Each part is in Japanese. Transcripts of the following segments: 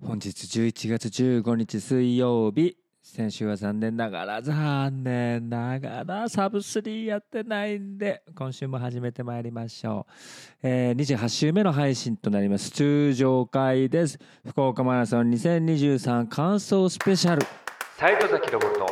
本日11月15日水曜日。先週は残念ながら残念ながらサブ3やってないんで今週も始めてまいりましょう、えー、28週目の配信となります。通常回です。福岡マラソン2023感想スペシャル。斉藤崎ロボの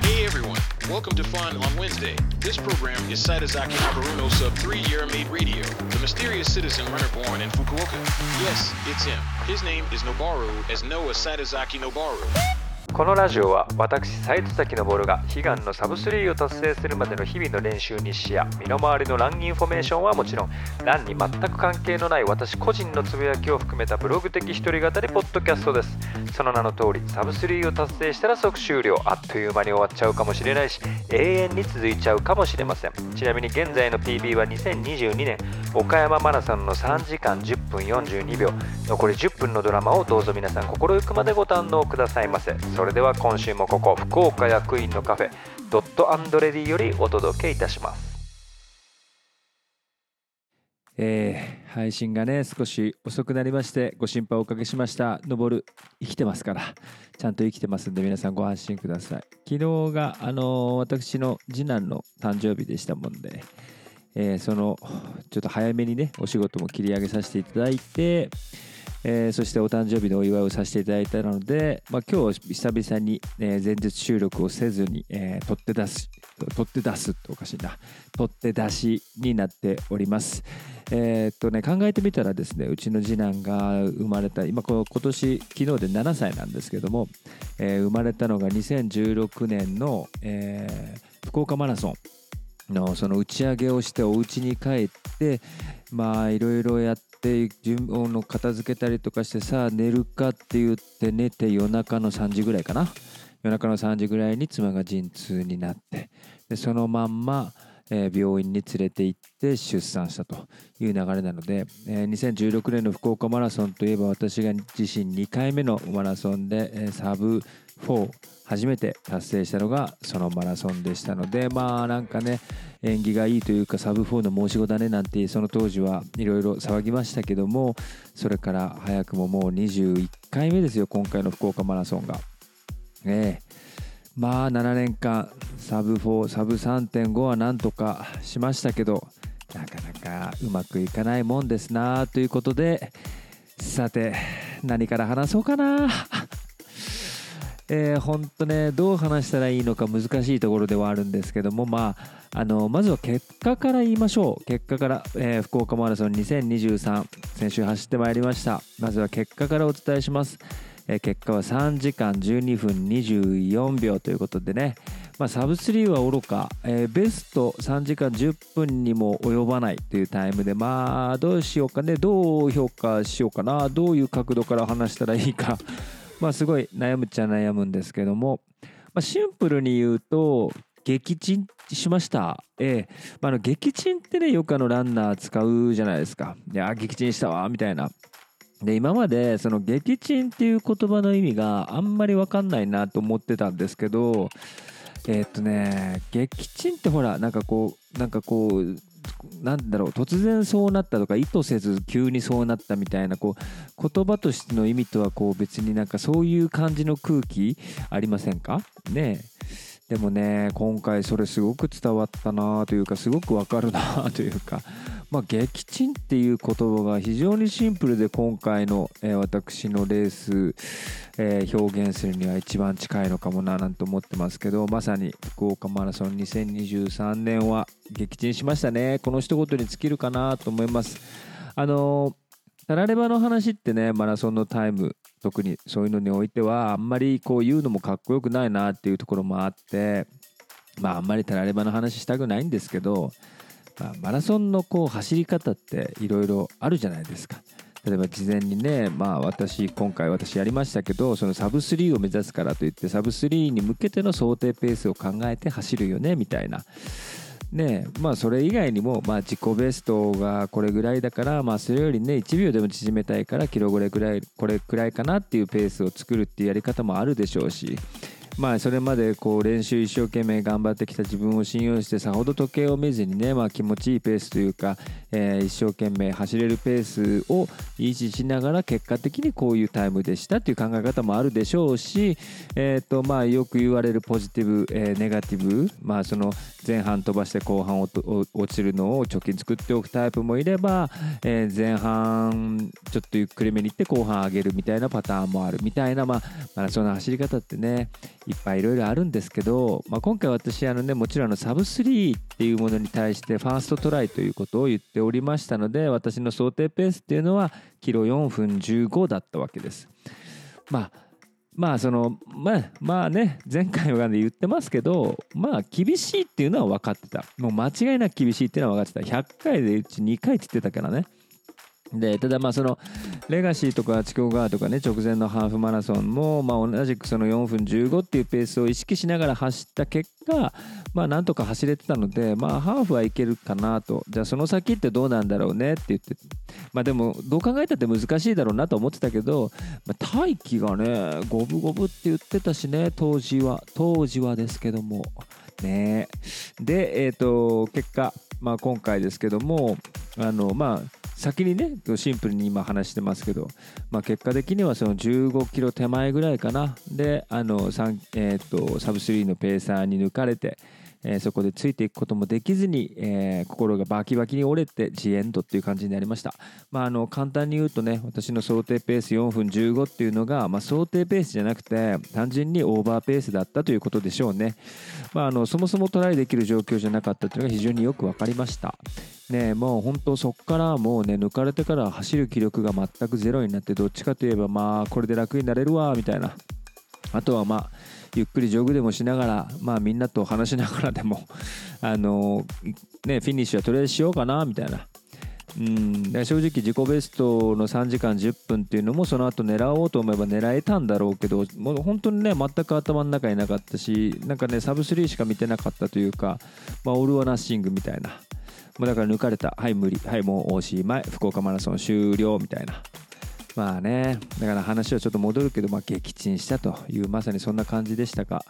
Hey everyone, welcome to Fun on Wednesday. This program is Saitazaki Habaruno's sub three-year made radio, the mysterious citizen runner born in Fukuoka. Yes, it's him. His name is Noboru, as known as Saitozaki Noboru. このラジオは私西戸崎昇が悲願のサブ3を達成するまでの日々の練習日誌や身の回りのランインフォメーションはもちろんランに全く関係のない私個人のつぶやきを含めたブログ的一人語りポッドキャストです。その名の通りサブ3を達成したら即終了。あっという間に終わっちゃうかもしれないし永遠に続いちゃうかもしれません。ちなみに現在の PB は2022年岡山マラソンの3時間10分42秒残り10分のドラマをどうぞ皆さん心ゆくまでご堪能くださいませ。それでは今週もここ福岡役員のカフェドットアンドレディよりお届けいたします。えー、配信がね少し遅くなりましてご心配おかけしました。登る生きてますから。ちゃんと生きてますんで皆さんご安心ください。昨日があのー、私の次男の誕生日でしたもんで。えー、そのちょっと早めにねお仕事も切り上げさせていただいて、えー、そしてお誕生日のお祝いをさせていただいたので、まあ、今日久々に、えー、前日収録をせずに、えー、取って出す取って出すっておかしいな。取って出しになっております。えー、っとね考えてみたらですねうちの次男が生まれた今今年昨日で7歳なんですけども、えー、生まれたのが2016年の、えー、福岡マラソンのその打ち上げをしてお家に帰ってまあいろいろやって順の片付けたりとかしてさあ寝るかって言って寝て夜中の3時ぐらいかな。夜中の3時ぐらいに妻が陣痛になってでそのまんま、えー、病院に連れて行って出産したという流れなので、えー、2016年の福岡マラソンといえば私が自身2回目のマラソンで、えー、サブ4初めて達成したのがそのマラソンでしたのでまあなんかね縁起がいいというかサブ4の申し子だねなんてその当時はいろいろ騒ぎましたけどもそれから早くももう21回目ですよ今回の福岡マラソンが。ええまあ7年間サブ4サブ3.5はなんとかしましたけどなかなかうまくいかないもんですなということでさて何から話そうかなえー、ほんとね、どう話したらいいのか難しいところではあるんですけども、まあ、あのまずは結果から言いましょう。結果から、えー、福岡マラソン2023、先週走ってまいりました。まずは結果からお伝えします。えー、結果は3時間12分24秒ということでね、まあ、サブ3はおろか、えー、ベスト3時間10分にも及ばないというタイムで、まあ、どうしようかね、どう評価しようかな、どういう角度から話したらいいか。まあすごい悩むっちゃ悩むんですけども、まあ、シンプルに言うと撃沈しました。ええまあ、の撃沈ってねよくあのランナー使うじゃないですか。いや撃沈したわみたいな。で今までその撃沈っていう言葉の意味があんまり分かんないなと思ってたんですけどえー、っとね撃沈ってほらなんかこうなんかこうなんだろう突然そうなったとか意図せず急にそうなったみたいなこう言葉としての意味とはこう別になんかそういう感じの空気ありませんか？ねでもね今回それすごく伝わったなというかすごくわかるなというか。まあ、撃沈っていう言葉が非常にシンプルで今回の、えー、私のレース、えー、表現するには一番近いのかもななんて思ってますけどまさに福岡マラソン2023年は撃沈しましたね。この一言に尽きるかなと思います。あのタラレバの話ってねマラソンのタイム特にそういうのにおいてはあんまりこう言うのもかっこよくないなっていうところもあってまああんまりタラレバの話したくないんですけどまあ、マラソンのこう走り方っていろいろあるじゃないですか。例えば事前にね、まあ私、今回私やりましたけど、そのサブ3を目指すからといって、サブ3に向けての想定ペースを考えて走るよね、みたいな。ねまあそれ以外にも、まあ自己ベストがこれぐらいだから、まあそれよりね、1秒でも縮めたいから、キロぐらい、これくらいかなっていうペースを作るっていうやり方もあるでしょうし、まあそれまでこう練習一生懸命頑張ってきた自分を信用してさほど時計を見ずにね、まあ、気持ちいいペースというか、えー、一生懸命走れるペースを維持しながら結果的にこういうタイムでしたっていう考え方もあるでしょうし、えーとまあ、よく言われるポジティブ、えー、ネガティブ、まあ、その前半飛ばして後半落ちるのを貯金作っておくタイプもいれば、えー、前半ちょっとゆっくりめにいって後半上げるみたいなパターンもあるみたいな、まあ、マラソンの走り方ってね。いっぱいいろいろあるんですけど、まあ、今回私あの、ね、もちろんあのサブ3っていうものに対してファーストトライということを言っておりましたので私の想定ペースっていうのはキロ4分15だったわけです。まあまあそのまあまあね前回はね言ってますけどまあ厳しいっていうのは分かってた。もう間違いなく厳しいっていうのは分かってた。100回でうち2回って言ってたからね。でただまあそのレガシーとかチコガーとかね直前のハーフマラソンもま同じくその4分15っていうペースを意識しながら走った結果まあなんとか走れてたのでまあハーフはいけるかなと。じゃあその先ってどうなんだろうねって言って。まあでもどう考えたって難しいだろうなと思ってたけど、まあ、大気がね五分五分って言ってたしね当時は当時はですけども。ね。でえっ、と結果まあ今回ですけどもあのまあ先にねシンプルに今話してますけど、まあ、結果的にはその15キロ手前ぐらいかな。であの、えーと、サブ3のペーサーに抜かれて、えー、そこでついていくこともできずに、えー、心がバキバキに折れてジエンドっていう感じになりました、まあ、あの簡単に言うとね私の想定ペース4分15っていうのが、まあ、想定ペースじゃなくて単純にオーバーペースだったということでしょうね、まあ、あのそもそもトライできる状況じゃなかったというのが非常によく分かりました。ねもう本当そこからもうね抜かれてから走る気力が全くゼロになってどっちかといえばまあこれで楽になれるわみたいな。あとはまあゆっくりジョグでもしながら、まあ、みんなと話しながらでも あのね、フィニッシュはとりあえずしようかなみたいな。うん、正直自己ベストの3時間10分っていうのもその後狙おうと思えば狙えたんだろうけどもう本当にね全く頭の中になかったしなんかねサブ3しか見てなかったというか、まあ、オール・ワナッシングみたいな。もうだから抜かれた。はい無理。はいもうおしまい福岡マラソン終了みたいな。まあねだから話はちょっと戻るけど、まあ、撃沈したというまさにそんな感じでしたが、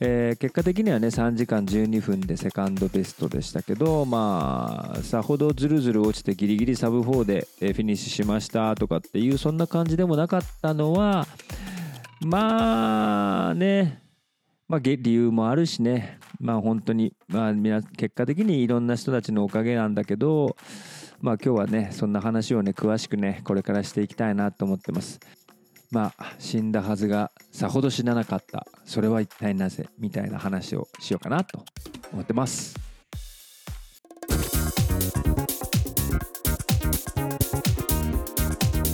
えー、結果的にはね3時間12分でセカンドベストでしたけどまあさほどずるずる落ちてギリギリサブ4でフィニッシュしましたとかっていうそんな感じでもなかったのはまあねまあ、理由もあるしね、まあ、本当に、まあ、結果的にいろんな人たちのおかげなんだけど、まあ、今日はねそんな話をね詳しくねこれからしていきたいなと思ってますまあ死んだはずがさほど死ななかったそれは一体なぜみたいな話をしようかなと思ってます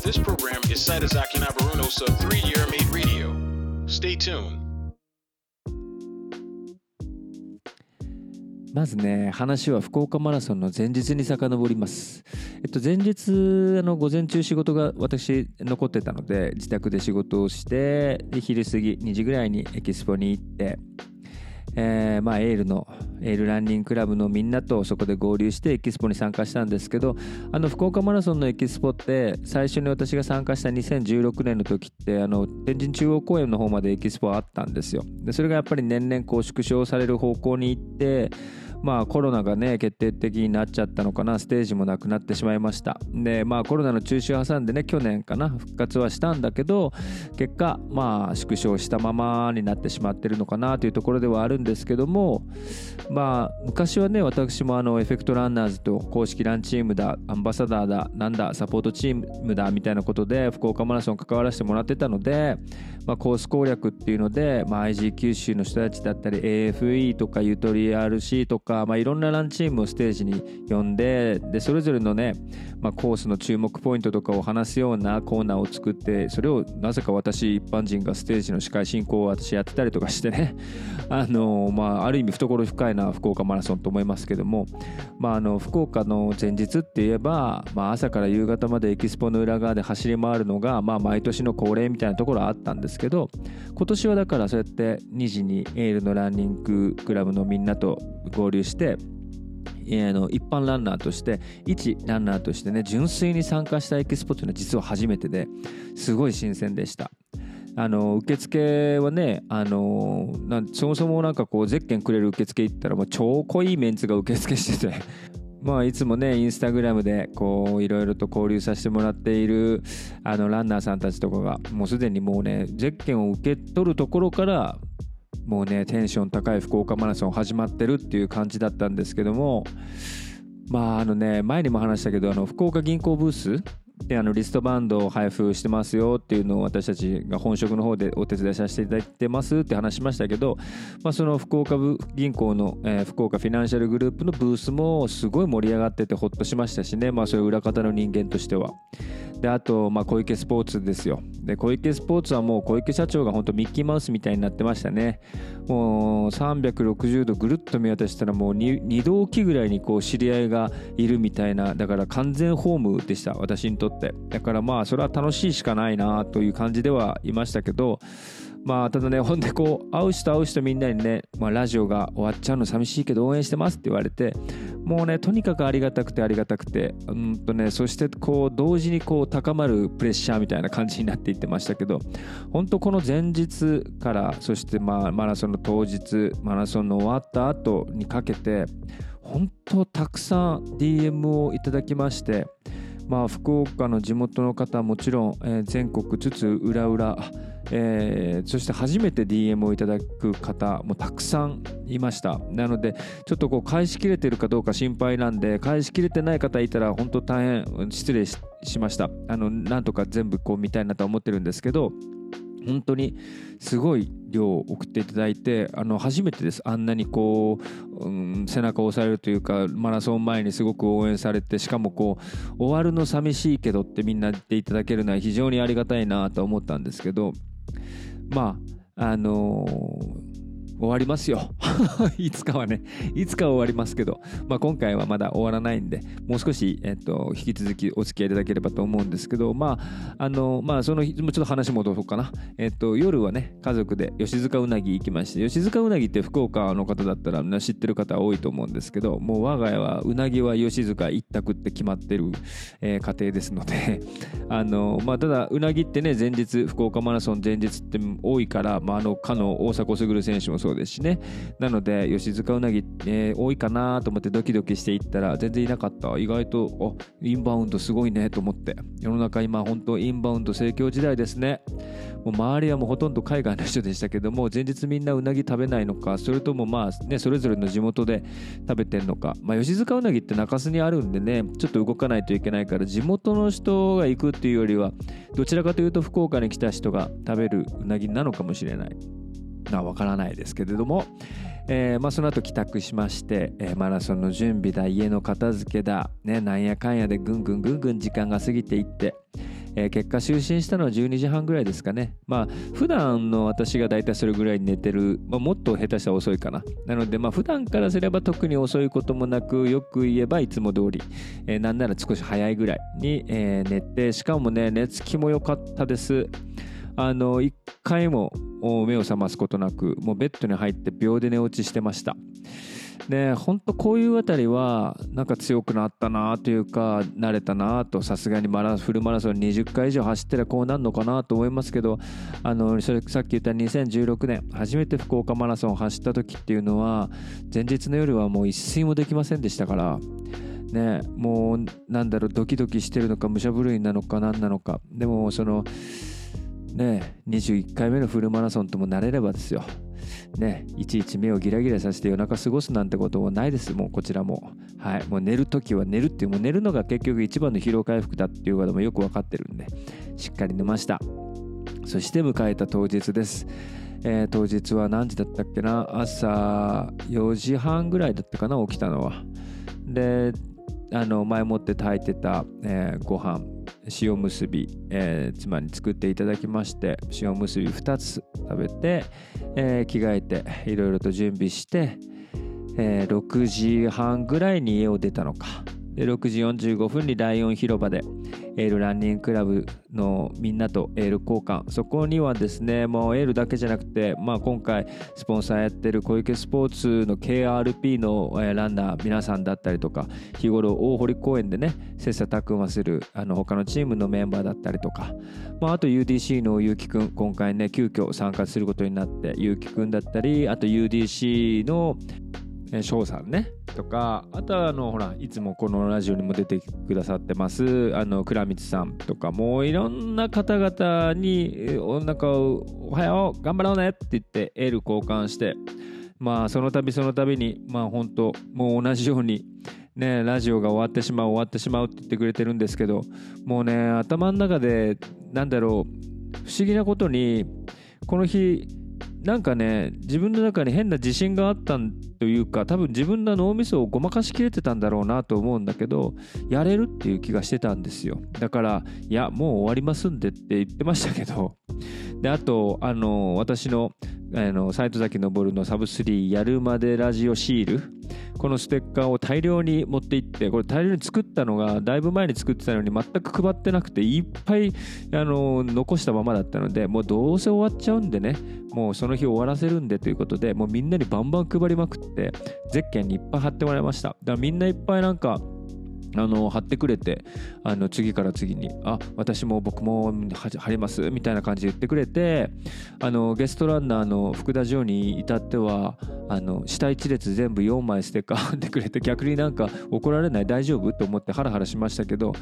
This program is Saitazaki Nabaruno sub 3-year made radio. Stay tuned. まずね話は福岡マラソンの前日に遡ります、えっと、前日あの午前中仕事が私残ってたので自宅で仕事をして昼過ぎ2時ぐらいにエキスポに行ってえー、まあ、エールのエールランニングクラブのみんなとそこで合流してエキスポに参加したんですけどあの福岡マラソンのエキスポって最初に私が参加した2016年の時ってあの天神中央公園の方までエキスポあったんですよ。でそれがやっぱり年々こう縮小される方向に行ってまあコロナがね決定的になっちゃったのかな。ステージもなくなってしまいました。でまあコロナの中止を挟んでね去年かな。復活はしたんだけど結果まあ縮小したままになってしまってるのかなというところではあるんですけどもまあ昔はね私もあのエフェクトランナーズと公式ランチームだアンバサダーだなんだサポートチームだみたいなことで福岡マラソン関わらせてもらってたので、まあ、コース攻略っていうので、まあ、IG 九州の人たちだったり AFE とかゆとり RC とかか、まあ、いろんなランチームをステージに呼んででそれぞれのね、まあ、コースの注目ポイントとかを話すようなコーナーを作ってそれをなぜか私一般人がステージの司会進行を私やってたりとかしてね あの、まあ、ある意味懐深いな福岡マラソンと思いますけども、まあ、あの福岡の前日って言えば、まあ、朝から夕方までエキスポの裏側で走り回るのが、まあ、毎年の恒例みたいなところはあったんですけど今年はだからそうやって2時にエールのランニングクラブのみんなと合流してあの一般ランナーとして一ランナーとしてね純粋に参加したエキスポというのは実は初めてですごい新鮮でした。あの受付はねあのなんそもそもなんかこうゼッケンくれる受付行ったらもう超濃いメンツが受付してて まあいつもねインスタグラムでこういろいろと交流させてもらっているあのランナーさんたちとかがもうすでにもうねゼッケンを受け取るところからもうねテンション高い福岡マラソン始まってるっていう感じだったんですけどもまああのね前にも話したけどあの福岡銀行ブースであのリストバンドを配布してますよっていうのを私たちが本職の方でお手伝いさせていただいてますって話しましたけど、まあ、その福岡銀行の、えー、福岡フィナンシャルグループのブースもすごい盛り上がっててほっとしましたしね、まあ、そういう裏方の人間としては。であと、まあ、小池スポーツですよ。で小池スポーツはもう小池社長が本当ミッキーマウスみたいになってましたね。もう360度ぐるっと見渡したらもう 2, 2度置きぐらいにこう知り合いがいるみたいなだから完全ホームでした私にとって。だからまあそれは楽しいしかないなという感じではいましたけどまあただねほんでこう会う人会う人みんなにね、まあ、ラジオが終わっちゃうの寂しいけど応援してますって言われてもうねとにかくありがたくてありがたくてうんとねそしてこう同時にこう高まるプレッシャーみたいな感じになっていってましたけど本当この前日からそしてまあマラソンの当日マラソンの終わった後にかけて本当たくさん DM をいただきましてまあ福岡の地元の方はもちろん、えー、全国津々浦々えー、そして初めて DM をいただく方もたくさんいました。なのでちょっとこう返しきれてるかどうか心配なんで返しきれてない方いたら本当大変失礼しました。あのなんとか全部こう見たいなと思ってるんですけど本当にすごい量を送っていただいてあの初めてです。あんなにこう、うん、背中を押されるというかマラソン前にすごく応援されてしかもこう終わるの寂しいけどってみんな言っていただけるのは非常にありがたいなと思ったんですけどまああのー終わりますよ。いつかはね。いつかは終わりますけど、まあ、今回はまだ終わらないんでもう少し、えっと、引き続きお付き合いいただければと思うんですけどまああのまあそのもうちょっと話戻そうかな。えっと夜はね家族で吉塚うなぎ行きまして吉塚うなぎって福岡の方だったら知ってる方多いと思うんですけどもう我が家はうなぎは吉塚一択って決まってる、えー、家庭ですので あのまあただうなぎってね前日福岡マラソン前日って多いから、まあ、あのかの大迫傑選手もそうそうですしね。なので吉塚うなぎ、えー、多いかなと思ってドキドキしていったら全然いなかった。意外とあインバウンドすごいねと思って。世の中今本当インバウンド盛況時代ですね。もう周りはもうほとんど海外の人でしたけども前日みんなうなぎ食べないのかそれともまあねそれぞれの地元で食べてんのか。まあ吉塚うなぎって中洲にあるんでねちょっと動かないといけないから地元の人が行くっていうよりはどちらかというと福岡に来た人が食べるうなぎなのかもしれない。はわからないですけれども、えーまあ、その後帰宅しまして、えー、マラソンの準備だ家の片付けだ、ね、なんやかんやでぐんぐんぐんぐん時間が過ぎていって、えー、結果就寝したのは12時半ぐらいですかね。まあ普段の私が大体それぐらい寝てる、まあ、もっと下手したら遅いかな。なのでまあ普段からすれば特に遅いこともなくよく言えばいつも通り、えー、なんなら少し早いぐらいに、えー、寝てしかもね寝つきも良かったです。あの1回も目を覚ますことなくもうベッドに入って秒で寝落ちしてました。で本当こういうあたりはなんか強くなったなというか慣れたなとさすがにマラフルマラソン20回以上走ったらこうなるのかなと思いますけどあのそれさっき言った2016年初めて福岡マラソンを走った時っていうのは前日の夜はもう一睡もできませんでしたからねもうなんだろうドキドキしてるのか武者震いなのか何なのか。でもそのね、21回目のフルマラソンともなれればですよ。ね、いちいち目をギラギラさせて夜中過ごすなんてこともないです、もうこちらも。はい、もう寝るときは寝るっていう、もう寝るのが結局一番の疲労回復だっていうこともよく分かってるんで、しっかり寝ました。そして迎えた当日です。えー、当日は何時だったっけな？朝4時半ぐらいだったかな起きたのは。で、あの前もって炊いてた、えー、ご飯塩むすび、えー、妻に作っていただきまして塩むすび2つ食べて、えー、着替えていろいろと準備して、えー、6時半ぐらいに家を出たのか。で6時45分にライオン広場で、エールランニングクラブのみんなとエール交換。そこにはですねもうエールだけじゃなくて、まあ、今回スポンサーやってる小池スポーツの KRP のランナー皆さんだったりとか日頃大堀公園でね切磋琢磨するあの他のチームのメンバーだったりとか、まあ、あと UDC の結城くん今回ね急遽参加することになって結城くんだったりあと UDC の翔さんね。とかあとはあのほらいつもこのラジオにも出てくださってますあの倉光さんとかもういろんな方々におなんかおはよう頑張ろうねって言ってエール交換してまあその度その度にまあ本当もう同じようにねラジオが終わってしまう終わってしまうって言ってくれてるんですけどもうね頭の中でなんだろう不思議なことにこの日なんかね自分の中に変な自信があったというか多分自分の脳みそをごまかしきれてたんだろうなと思うんだけどやれるっていう気がしてたんですよ。だからいやもう終わりますんでって言ってましたけど。であとあの私のあの斎藤崎昇のサブスリーやるまでラジオシール。このステッカーを大量に持っていってこれ大量に作ったのがだいぶ前に作ってたのに全く配ってなくていっぱいあの残したままだったのでもうどうせ終わっちゃうんでねもうその日終わらせるんでということでもうみんなにバンバン配りまくってゼッケンにいっぱい貼ってもらいました。だからみんないっぱいなんかあの貼ってくれてあの次から次に「あ私も僕も貼ります」みたいな感じで言ってくれてあのゲストランナーの福田城に至ってはあの下一列全部4枚ステッカー貼ってくれて逆になんか怒られない大丈夫と思ってハラハラしましたけど、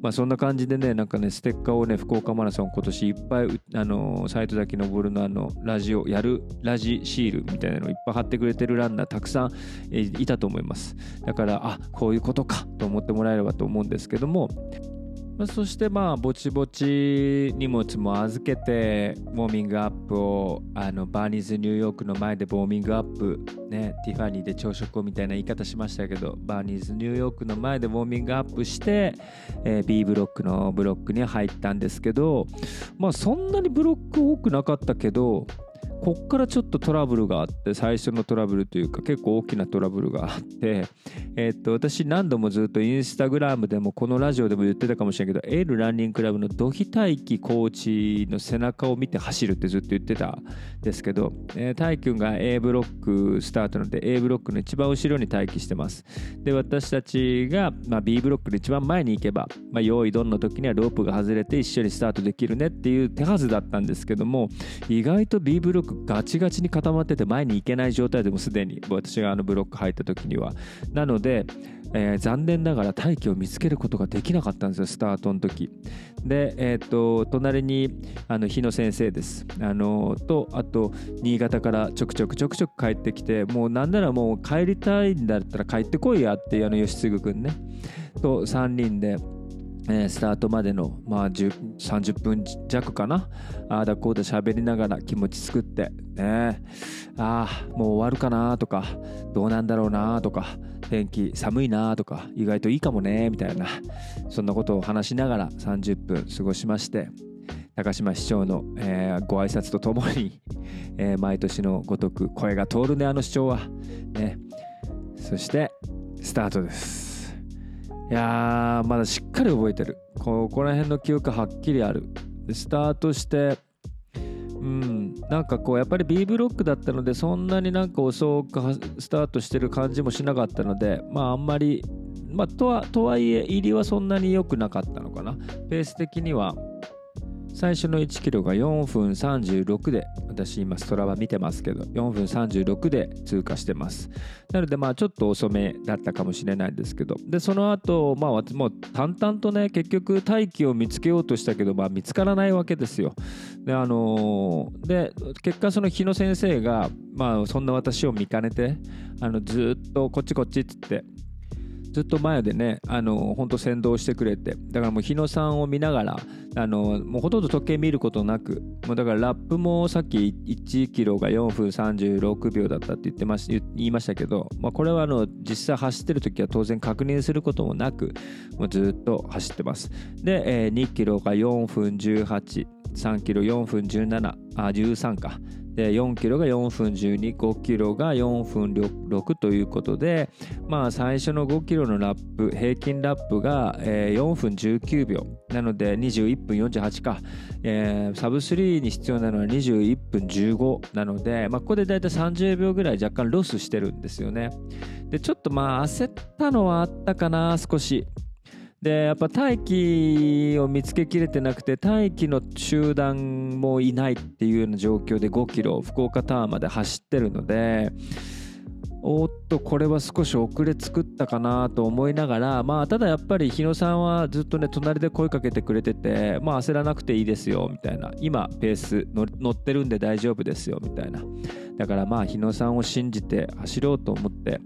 まあ、そんな感じでねなんかねステッカーをね福岡マラソン今年いっぱいあの斎藤崎昇のあのラジオやるラジシールみたいなのをいっぱい貼ってくれてるランナーたくさんいたと思います。だからあこういうことかと思ってもらえればと思うんですけどもまあ、そしてまあぼちぼち荷物も預けてウォーミングアップをあのバーニーズニューヨークの前でウォーミングアップねティファニーで朝食をみたいな言い方しましたけどバーニーズニューヨークの前でウォーミングアップして、えー、B ブロックのブロックに入ったんですけどまあそんなにブロック多くなかったけどこっからちょっとトラブルがあって最初のトラブルというか結構大きなトラブルがあって、え、っと私何度もずっとインスタグラムでもこのラジオでも言ってたかもしれないけどエールランニングクラブのドヒ大輝コーチの背中を見て走るってずっと言ってたんですけど、えー、大輝が A ブロックスタートなので A ブロックの一番後ろに待機してます。で私たちが、まあ、B ブロックの一番前に行けば、まあ、用意ドンの時にはロープが外れて一緒にスタートできるねっていう手はずだったんですけども意外と B ブロックガチガチに固まってて前に行けない状態でもすでに私があのブロック入った時には。なので、えー、残念ながら大気を見つけることができなかったんですよスタートの時。でえっ、と隣にあの日野先生です。あのとあと新潟からちょくちょくちょくちょく帰ってきてもうなんならもう帰りたいんだったら帰ってこいやってあの吉次君ね。と3人でえー、スタートまでの、まあ、30分弱かな。ああだこうだ喋りながら気持ち作って。ね。ああもう終わるかなとか。どうなんだろうなとか。天気寒いなとか。意外といいかもねみたいな。そんなことを話しながら30分過ごしまして。高島市長の、えー、ご挨拶とともに、えー、毎年のごとく声が通るねあの市長は。ね。そしてスタートです。いやーまだしっかり覚えてる。ここら辺の記憶はっきりある。スタートしてうんなんかこうやっぱり B ブロックだったのでそんなになんか遅くスタートしてる感じもしなかったのでまああんまりまあとはとはいえ入りはそんなに良くなかったのかな。ペース的には。最初の1キロが4分36で私今ストラバ見てますけど4分36で通過してます。なのでまあちょっと遅めだったかもしれないですけどでその後まあ私もう淡々とね結局大気を見つけようとしたけどまあ見つからないわけですよ。であのー、で結果その日野先生がまあそんな私を見かねてあのずっとこっちこっちっつってずっと前でね、あの本当先導してくれて、だからもう日野さんを見ながら、あのもうほとんど時計見ることなく、もうだからラップもさっき1キロが4分36秒だったって言ってまし言いましたけど、まあ、これはあの実際走ってる時は当然確認することもなく、もうずっと走ってます。で、えー、2キロが4分18、3キロ4分17、あ、13か。で4キロが4分125キロが4分6ということでまあ最初の5キロのラップ平均ラップが、えー、4分19秒。なので21分48か、えー、サブ3に必要なのは21分15なので、まあ、ここでだいたい30秒ぐらい若干ロスしてるんですよね。でちょっとまあ焦ったのはあったかな少し。でやっぱ待機を見つけきれてなくて待機の集団もいないっていうような状況で5キロ福岡タワーまで走ってるのでおっとこれは少し遅れ作ったかなと思いながらまあただやっぱり日野さんはずっとね隣で声かけてくれててまあ焦らなくていいですよみたいな。今ペース乗ってるんで大丈夫ですよみたいな。だからまあ日野さんを信じて走ろうと思って。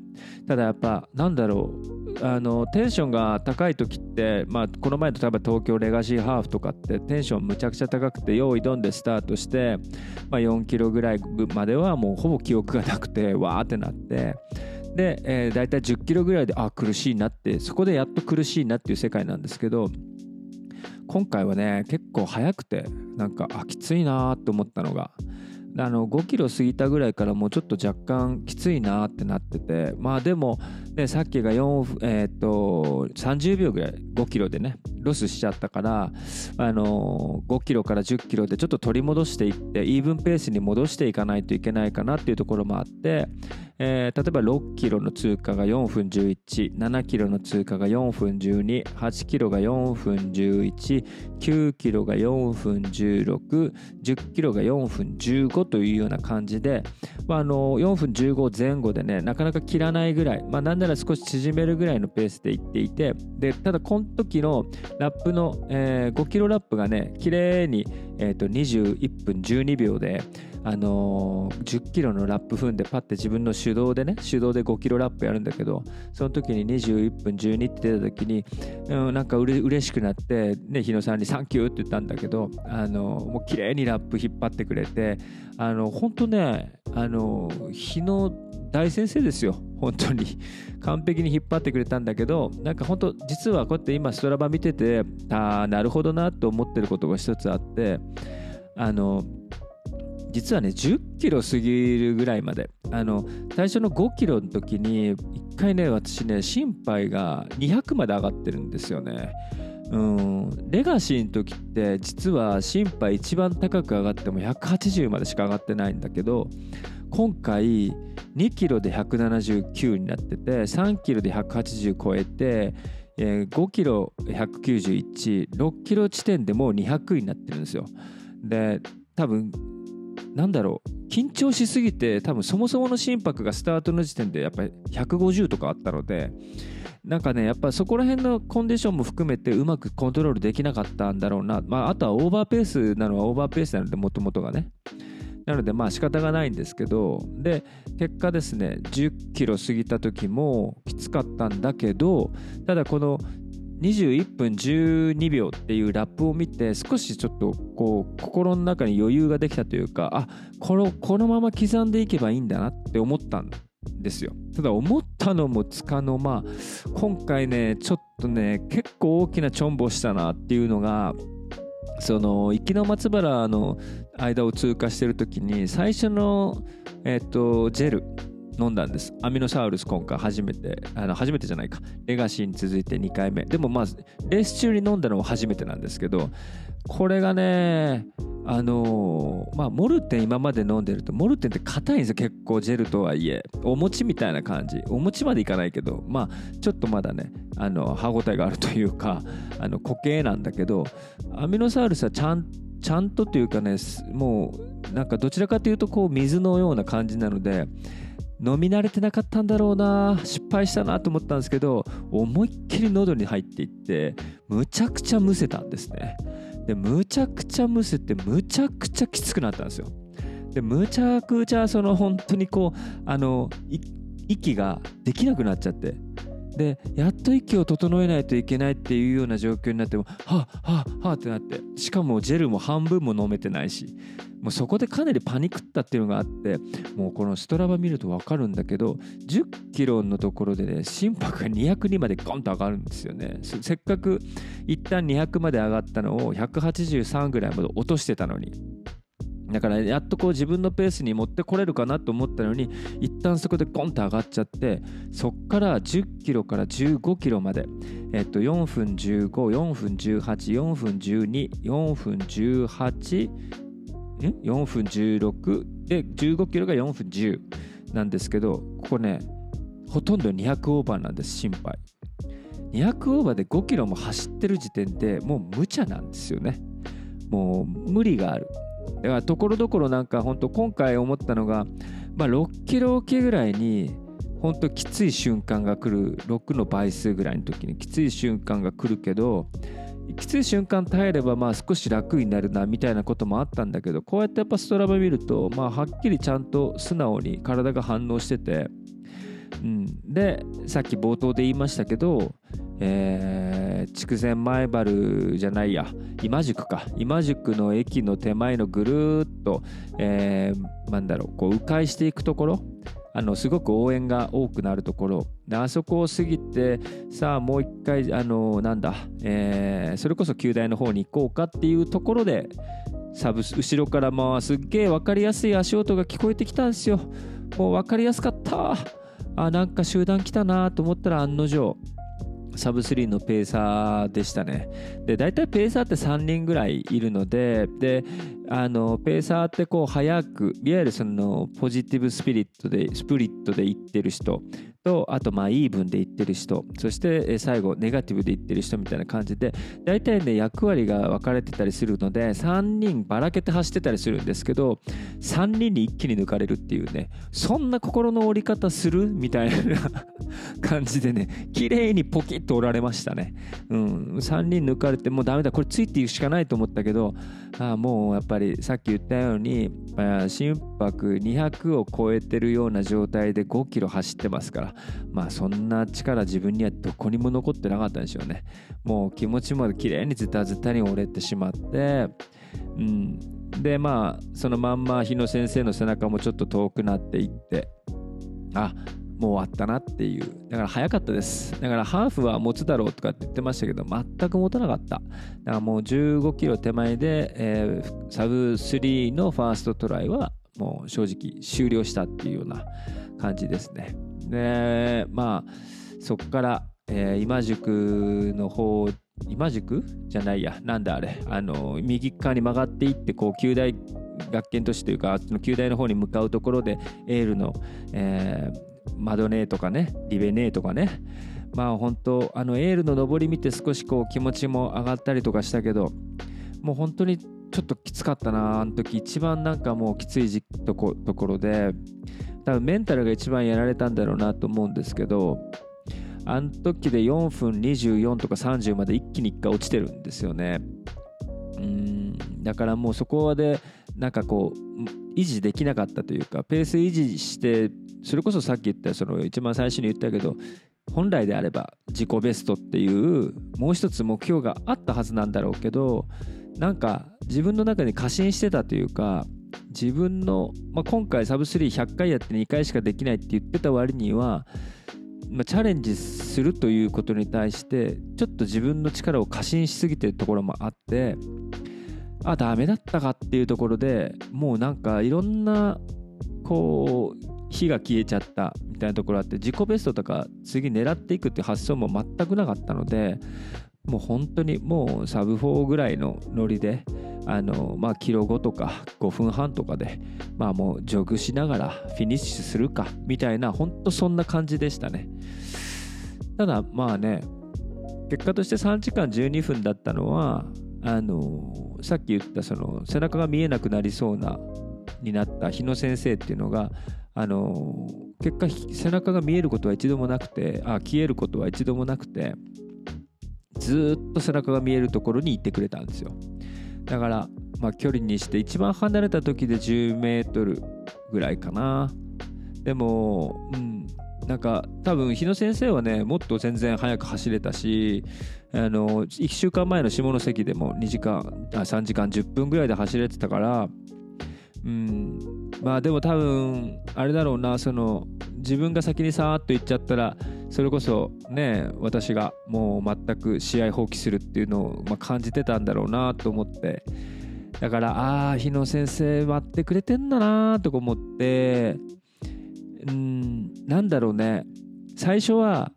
ただやっぱなんだろう。あのテンションが高い時って、まあ、この前例えば東京レガシーハーフとかってテンションむちゃくちゃ高くて用意どんでスタートして、まあ、4キロぐらいまではもうほぼ記憶がなくてわーってなってで、えー、大体10キロぐらいであ苦しいなってそこでやっと苦しいなっていう世界なんですけど今回はね結構早くてなんかあきついなーって思ったのが。あの5キロ過ぎたぐらいからもうちょっと若干きついなってなっててまあでも、ね、さっきが4、えー、と30秒ぐらい5キロでねロスしちゃったからあの5キロから10キロでちょっと取り戻していってイーブンペースに戻していかないといけないかなっていうところもあってえー、例えば6キロの通過が4分11、7キロの通過が4分12、8キロが4分11、9キロが4分16、10キロが4分15というような感じで、まあ、あの4分15前後でね、なかなか切らないぐらい、まあ、なんなら少し縮めるぐらいのペースでいっていて、でただこの時のラップの、えー、5キロラップがね、綺麗に、えー、と21分12秒で、あのー、10キロのラップ踏んでパッて自分の手動でね手動で5キロラップやるんだけどその時に21分12って出た時に、うん、なんかうれ嬉しくなってね日野さんに「サンキュー」って言ったんだけど、あのー、もう綺麗にラップ引っ張ってくれてあの本当ねあの日野大先生ですよ。本当に。完璧に引っ張ってくれたんだけどなんか本当実はこうやって今ストラバ見ててああなるほどなと思ってることが一つあってあの実はね10キロ過ぎるぐらいまで。あの最初の5キロの時に1回ね私ね心肺が200まで上がってるんですよね。うん。レガシーの時って実は心肺一番高く上がっても180までしか上がってないんだけど今回2キロで179になってて3キロで180超えて5キロ1916キロ地点でもう200になってるんですよ。で多分なんだろう緊張しすぎて多分そもそもの心拍がスタートの時点でやっぱり150とかあったのでなんかねやっぱそこら辺のコンディションも含めてうまくコントロールできなかったんだろうな、まあ、あとはオーバーペースなのはオーバーペースなのでもともとがね。なのでまあ仕方がないんですけどで結果ですね10キロ過ぎた時もきつかったんだけどただこの21分12秒っていうラップを見て少しちょっとこう心の中に余裕ができたというかあこのこのまま刻んでいけばいいんだなって思ったんですよ。ただ思ったのもつかの間今回ねちょっとね結構大きなチョンボしたなっていうのがその行きの松原の間を通過してる時に最初のえっ、とジェル飲んだんです。アミノサウルス今回初めてあの初めてじゃないか。レガシーに続いて2回目。でもまあレース中に飲んだのは初めてなんですけどこれがねあのー、まあモルテン今まで飲んでるとモルテンって硬いんですよ。結構ジェルとはいえ。お餅みたいな感じ。お餅までいかないけどまあちょっとまだねあの歯ごたえがあるというかあの固形なんだけどアミノサウルスはちゃんちゃんとというかねもうなんかどちらかというとこう水のような感じなので飲み慣れてなかったんだろうな失敗したなと思ったんですけど思いっきり喉に入っていってむちゃくちゃむせたんですね。でむちゃくちゃむせてむちゃくちゃきつくなったんですよ。でむちゃくちゃその本当にこうあの息ができなくなっちゃってでやっと息を整えないといけないっていうような状況になってもはあはあはあってなってしかもジェルも半分も飲めてないしもうそこでかなりパニクったっていうのがあってもうこのストラバ見ると分かるんだけど10キロのところでね心拍が202までゴンと上がるんですよね。せっかく一旦200まで上がったのを183ぐらいまで落としてたのに。だからやっとこう自分のペースに持ってこれるかなと思ったのに一旦そこでゴンと上がっちゃってそっから10キロから15キロまで、えっと、4分154分184分124分18 4分16で15キロが4分10なんですけどここねほとんど200オーバーなんです心配。200オーバーで5キロも走ってる時点でもう無茶なんですよね。もう無理がある。だからところどころなんか本当今回思ったのが、まあ、6キロ沖ぐらいに本当きつい瞬間が来る6の倍数ぐらいの時にきつい瞬間が来るけどきつい瞬間耐えればまあ少し楽になるなみたいなこともあったんだけどこうやってやっぱストラバ見るとまあはっきりちゃんと素直に体が反応してて、うん、でさっき冒頭で言いましたけどえー、筑前前原じゃないや。今宿か。今宿の駅の手前のぐるっと、えー、なんだろう。こう迂回していくところ。あのすごく応援が多くなるところ。あそこを過ぎてさあもう一回あのなんだ、えー、それこそ旧大の方に行こうかっていうところでサブ後ろからまあすっげえ分かりやすい足音が聞こえてきたんですよ。もう分かりやすかった。あなんか集団来たなと思ったら案の定。サブ3のペーサーでしたね。で、大体ペーサーって3人ぐらいいるので、で、あの、ペーサーってこう早く、いわゆるそのポジティブスピリットで、スプリットでいってる人と、あとまあイーブンでいってる人、そして最後ネガティブでいってる人みたいな感じで、大体ね、役割が分かれてたりするので、3人ばらけて走ってたりするんですけど、3人に一気に抜かれるっていうね、そんな心の折り方するみたいな 感じでね、綺麗にポキッと折られましたね。うん、3人抜かれてもうダメだ、これついていくしかないと思ったけど、あもうやっぱりさっき言ったように、心拍200を超えてるような状態で5キロ走ってますから、まあそんな力自分にはどこにも残ってなかったんでしょうね。もう気持ちまで綺麗にズタズタに折れてしまって、うん、でまあそのまんま日野先生の背中もちょっと遠くなっていってあもう終わったなっていう。だから早かったです。だからハーフは持つだろうとかって言ってましたけど、全く持たなかった。だからもう15キロ手前で、えー、サブ3のファーストトライはもう正直終了したっていうような感じですね。で、まあ、そこから、えー、今宿の方、今宿？じゃないや、なんだあれ、あの、右側に曲がっていって、こう、旧大学研都市というか、あの旧大の方に向かうところで、エールの、えー、マドネーとかねリベネーとかね。まあ本当あのエールの上り見て少しこう気持ちも上がったりとかしたけどもう本当にちょっときつかったなあの時。一番なんかもうきついとこところで多分メンタルが一番やられたんだろうなと思うんですけどあの時で4分24とか30まで一気に1回落ちてるんですよね。うんだからもうそこでなんかこう維持できなかったというかペース維持してそれこそさっき言ったその一番最初に言ったけど本来であれば自己ベストっていうもう一つ目標があったはずなんだろうけどなんか自分の中に過信してたというか自分の、まあ、今回サブ3100回やって2回しかできないって言ってた割には、まあ、チャレンジするということに対してちょっと自分の力を過信しすぎてるところもあってあダメだったかっていうところでもうなんかいろんなこう火が消えちゃったみたいなところあって自己ベストとか次狙っていくっていう発想も全くなかったのでもう本当にもうサブ4ぐらいのノリであのまあキロ5とか5分半とかでまあもうジョグしながらフィニッシュするかみたいな本当そんな感じでしたね。ただまあね結果として3時間12分だったのはあのさっき言ったその背中が見えなくなりそうなになった日野先生っていうのがあの結果背中が見えることは一度もなくてあ消えることは一度もなくてずっと背中が見えるところに行ってくれたんですよ。だから、まあ、距離にして一番離れた時で10メートルぐらいかな。でも、うん、なんか多分日野先生はねもっと全然速く走れたしあの1週間前の下関でも2時間あ3時間10分ぐらいで走れてたからうんまあでも多分あれだろうなその自分が先にさーっと行っちゃったらそれこそね私がもう全く試合放棄するっていうのを、まあ、感じてたんだろうなと思って。だからああ日野先生待ってくれてんだなとか思ってうんなんだろうね。最初は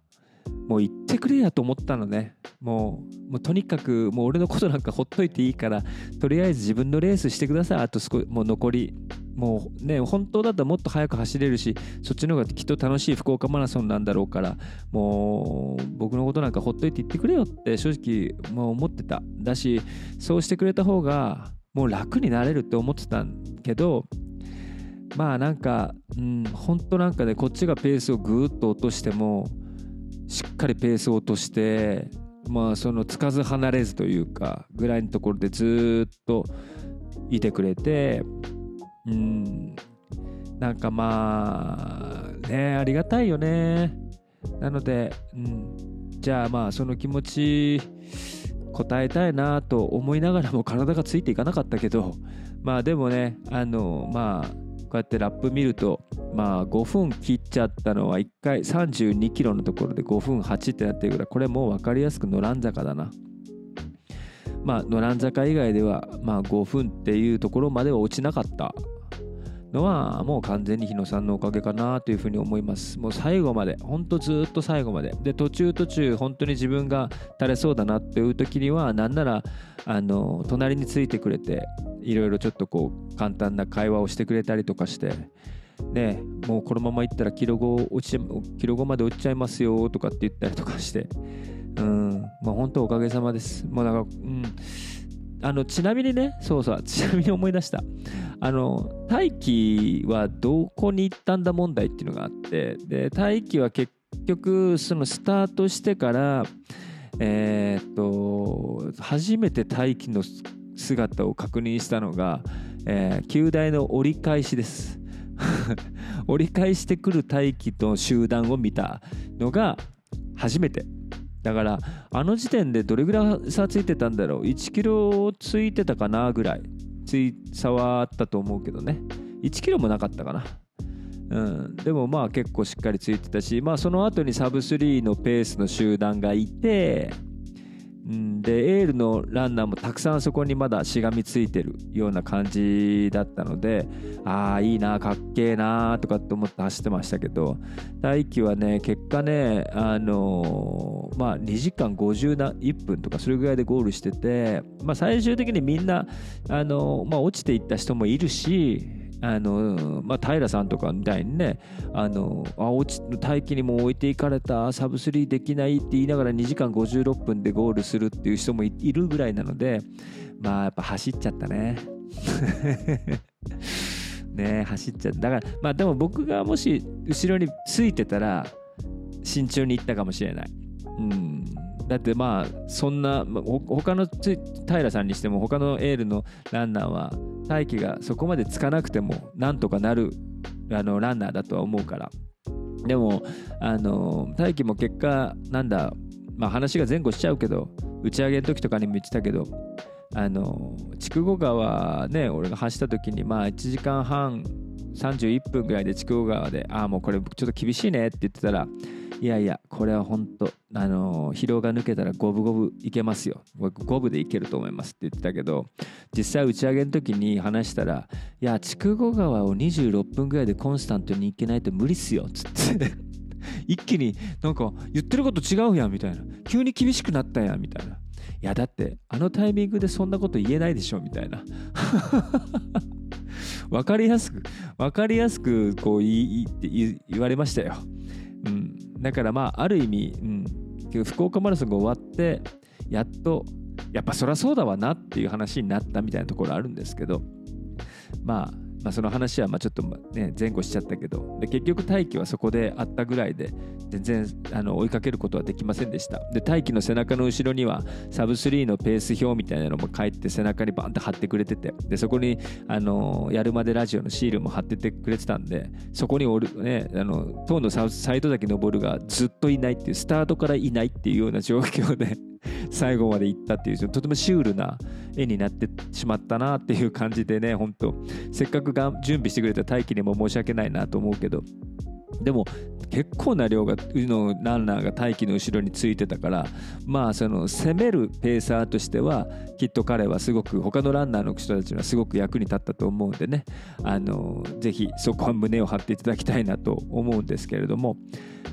もう言ってくれやと思ったのね。もうもうとにかくもう俺のことなんかほっといていいからとりあえず自分のレースしてください。あと少もう残りもうね本当だったらもっと速く走れるしそっちの方がきっと楽しい福岡マラソンなんだろうからもう僕のことなんかほっといて言ってくれよって正直もう思ってた。だしそうしてくれた方がもう楽になれるって思ってたんけどまあなんか、うん、本当なんかねこっちがペースをぐーっと落としてもしっかりペースを落としてまあそのつかず離れずというかぐらいのところでずっといてくれてうん。なんかまあねありがたいよね。なので、うん、じゃあまあその気持ち答えたいなと思いながらも体がついていかなかったけどまあでもねあのまあこうやってラップ見るとまあ5分切っちゃったのは1回32キロのところで5分8ってなってるからこれもう分かりやすく野良坂だな。まあ野良坂以外ではまあ5分っていうところまでは落ちなかった。のはもう完全に日野さんのおかげかなというふうに思います。もう最後までほんとずっと最後まで。で途中途中本当に自分が垂れそうだなっていう時にはなんならあの隣についてくれていろいろちょっとこう簡単な会話をしてくれたりとかしてねもうこのままいったらキロ5落ちキロ5まで落ちちゃいますよとかって言ったりとかしてうん。まあ本当おかげさまです。もうなんかうん。あのちなみにねそうそうちなみに思い出した。あの大気はどこに行ったんだ問題っていうのがあってで大気は結局そのスタートしてからえー、っと初めて大気の姿を確認したのが、えー、旧大の折り返しです。折り返してくる大気と集団を見たのが初めて。だからあの時点でどれぐらい差ついてたんだろう？1キロついてたかなぐらい。つい差はあったと思うけどね。1キロもなかったかな。うん、でもまあ結構しっかりついてたし、まあ、その後にサブ3のペースの集団がいて、でエールのランナーもたくさんそこにまだしがみついてるような感じだったのでああいいなかっけえなーとかって思って走ってましたけど大輝はね結果ねあのー、まあ2時間51分とかそれぐらいでゴールしてて、まあ、最終的にみんなあのー、まあ、落ちていった人もいるしあのまあ、平さんとかみたいにねあのあ落ち待機にも置いていかれたサブスリーできないって言いながら2時間56分でゴールするっていう人もいるぐらいなのでまあやっぱ走っちゃったね。ね走っちゃっただからまあでも僕がもし後ろについてたら慎重に行ったかもしれない。だってまあそんな他の平さんにしても他のエールのランナーは大気がそこまでつかなくてもなんとかなるあのランナーだとは思うから。でもあの大気も結果なんだまあ話が前後しちゃうけど打ち上げの時とかにも言ってたけどあの筑後川ね俺が走った時にまあ1時間半31分ぐらいで筑後川でああもうこれちょっと厳しいねって言ってたらいやいやこれは本当あの疲労が抜けたら五分五分いけますよ。五分でいけると思いますって言ってたけど実際打ち上げの時に話したらいや筑後川を26分ぐらいでコンスタントに行けないと無理っすよっつって。一気になんか言ってること違うやんみたいな。急に厳しくなったやんみたいな。いやだってあのタイミングでそんなこと言えないでしょみたいな。分かりやすく分かりやすくこう言言われましたよ、だからまあある意味、うん、福岡マラソンが終わってやっとやっぱそりゃそうだわなっていう話になったみたいなところあるんですけどまあまあ、その話はまあちょっとね前後しちゃったけどで結局大気はそこであったぐらいで全然あの追いかけることはできませんでした。で大気の背中の後ろにはサブ3のペース表みたいなのも書いて背中にバンって貼ってくれててでそこにあのやるまでラジオのシールも貼っててくれてたんでそこにおる、ね、あの当のサイド崎登るがずっといないっていうスタートからいないっていうような状況で最後まで行ったっていうとてもシュールな絵になってしまったなっていう感じでね本当。せっかくが準備してくれた大輝にも申し訳ないなと思うけど。でも結構な量がのランナーが大気の後ろについてたからまあその攻めるペーサーとしてはきっと彼はすごく他のランナーの人たちにはすごく役に立ったと思うんでね。あのぜひそこは胸を張っていただきたいなと思うんですけれども、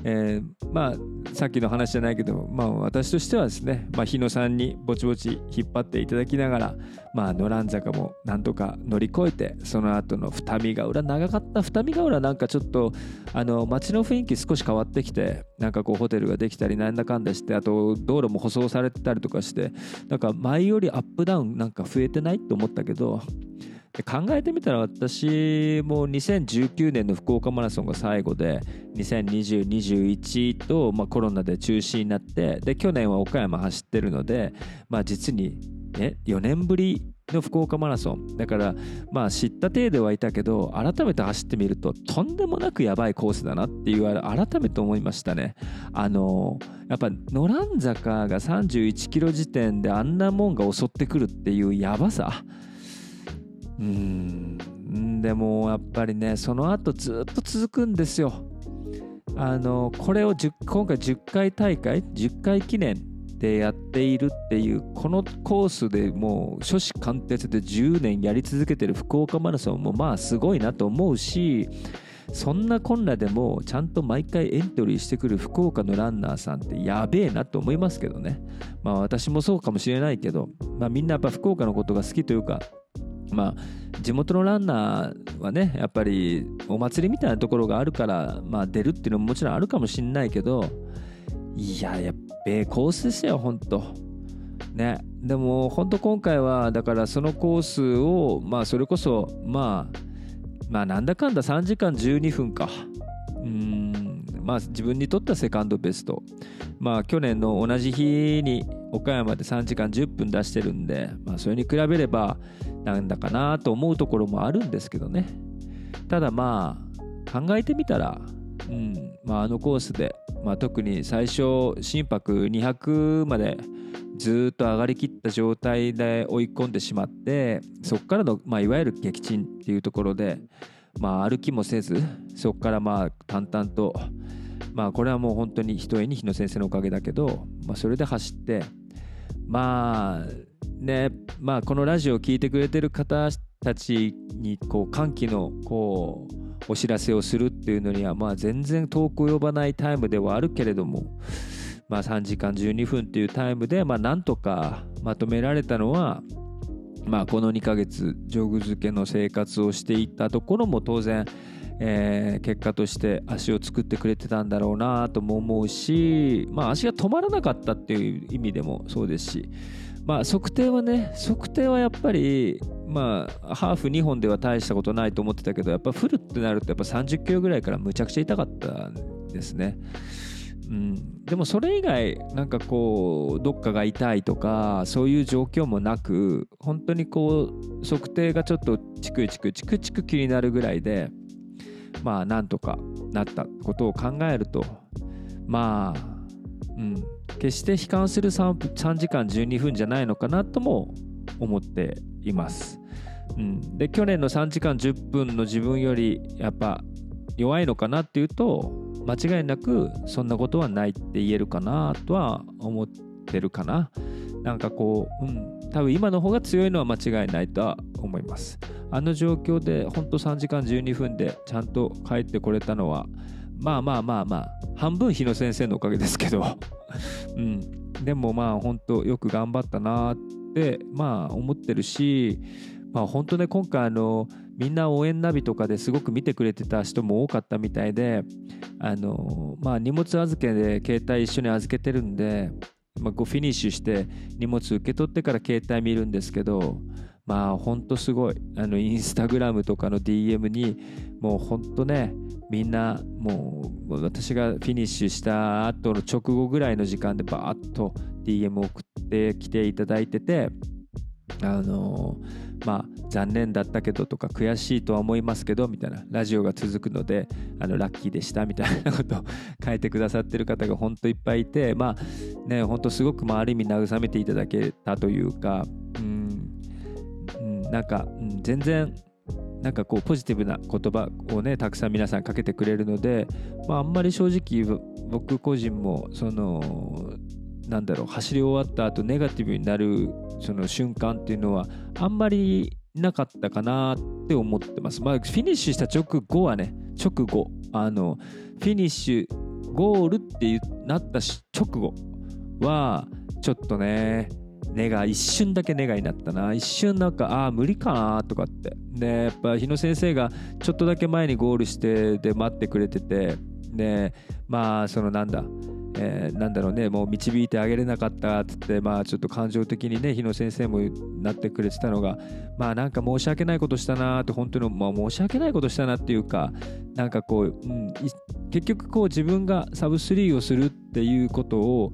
えー、まあさっきの話じゃないけど、まあ、私としてはですね、まあ、日野さんにぼちぼち引っ張っていただきながら、まあ、野蘭坂もなんとか乗り越えてその後の二見ヶ浦長かった二見ヶ浦なんかちょっとあの街の雰囲気少し変わってきてなんかこうホテルができたりなんだかんだしてあと道路も舗装されてたりとかしてなんか前よりアップダウンなんか増えてないと思ったけど考えてみたら私も2019年の福岡マラソンが最後で202021と、まあ、コロナで中止になってで去年は岡山走ってるので、まあ、実に、ね、4年ぶりの福岡マラソン。だからまあ知った体ではいたけど改めて走ってみるととんでもなくやばいコースだなっていう改めて思いましたね。あのやっぱ野蘭坂が31キロ時点であんなもんが襲ってくるっていうやばさ。うん。でもやっぱりねその後ずっと続くんですよ。あのこれを今回10回大会？10回記念でやっているっていうこのコースでもう初子貫徹で10年やり続けてる福岡マラソンもまあすごいなと思うしそんなこんなでもちゃんと毎回エントリーしてくる福岡のランナーさんってやべえなと思いますけどね。まあ私もそうかもしれないけど、まあ、みんなやっぱ福岡のことが好きというかまあ、地元のランナーはねやっぱりお祭りみたいなところがあるから、まあ、出るっていうのももちろんあるかもしれないけどいややっべえコースですよ本当。ね。でも本当今回はだからそのコースをまあそれこそまあまあなんだかんだ3時間12分か。うん。まあ自分にとってはセカンドベスト。まあ去年の同じ日に岡山で3時間10分出してるんで、まあ、それに比べればなんだかなと思うところもあるんですけどね。ただまあ考えてみたら、うんまあ、あのコースで、まあ、特に最初心拍200までずっと上がりきった状態で追い込んでしまってそこからの、まあ、いわゆる撃沈っていうところで、まあ、歩きもせずそこからまあ淡々とまあこれはもう本当にひとえに日野先生のおかげだけど、まあ、それで走ってまあねまあこのラジオを聴いてくれてる方たちにこう歓喜のこうお知らせをするっていうのにはまあ全然遠く及ばないタイムではあるけれどもまあ3時間12分っていうタイムでまあなんとかまとめられたのはまあこの2ヶ月ジョグ漬けの生活をしていたところも当然えー、結果として足を作ってくれてたんだろうなとも思うし、まあ、足が止まらなかったっていう意味でもそうですし、まあ、測定はね測定はやっぱり、まあ、ハーフ2本では大したことないと思ってたけどやっぱフルってなるとやっぱ30キロぐらいからむちゃくちゃ痛かったんですね。うん、でもそれ以外なんかこうどっかが痛いとかそういう状況もなく本当にこう測定がちょっとチクチクチクチク気になるぐらいでまあなんとかなったことを考えるとまあうん決して悲観する 3, 3時間12分じゃないのかなとも思っています。うん、で去年の3時間10分の自分よりやっぱ弱いのかなっていうと間違いなくそんなことはないって言えるかなとは思ってるかな。なんかこう、うん、多分今の方が強いのは間違いないとは思います。あの状況で本当3時間12分でちゃんと帰ってこれたのはまあまあまあまあ半分日野先生のおかげですけど うん、でもまあ本当よく頑張ったなってまあ思ってるしまあ本当ね今回あのみんな応援ナビとかですごく見てくれてた人も多かったみたいであのまあ荷物預けで携帯一緒に預けてるんでまあ、こうフィニッシュして荷物受け取ってから携帯見るんですけどまあほんとすごい。あのインスタグラムとかの DM にもうほんとねみんなもう私がフィニッシュした後の直後ぐらいの時間でバーッと DM 送ってきていただいててあのまあ残念だったけどとか悔しいとは思いますけどみたいなラジオが続くのであのラッキーでしたみたいなことを 書いてくださってる方が本当いっぱいいてまあね本当すごくまあある意味慰めていただけたというかうん、なんか、全然なんかこうポジティブな言葉をねたくさん皆さんかけてくれるので、まあ、あんまり正直僕個人もそのなんだろう走り終わった後ネガティブになるその瞬間っていうのはあんまりなかったかなって思ってます。まあ、フィニッシュした直後はね直後。あのフィニッシュゴールってなった直後はちょっとね根が一瞬だけ根がになったな。一瞬なんかああ無理かなとかって。でやっぱ日野先生がちょっとだけ前にゴールしてで待ってくれてて。でまあそのなんだえー、なんだろうねもう導いてあげれなかったっつってまあちょっと感情的にね日野先生もなってくれてたのがまあなんか申し訳ないことしたなって本当に、まあ、申し訳ないことしたなっていうかなんかこう、うん、結局こう自分がサブスリーをするっていうことを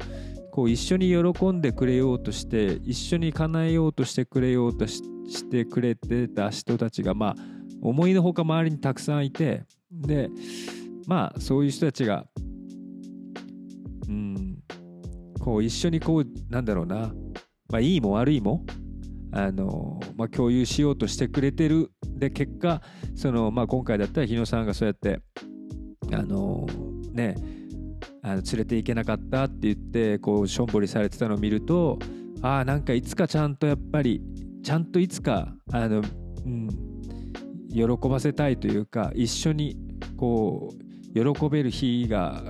こう一緒に喜んでくれようとして一緒に叶えようとしてくれようとしてくれてた人たちがまあ思いのほか周りにたくさんいてでまあそういう人たちがうん。こう一緒にこうなんだろうな。まあいいも悪いもあの、まあ、共有しようとしてくれてる。で結果その、まあ、今回だったら日野さんがそうやってあのねあの連れて行けなかったって言ってこうしょんぼりされてたのを見るとああなんかいつかちゃんとやっぱりちゃんといつかあの、うん、喜ばせたいというか一緒にこう喜べる日が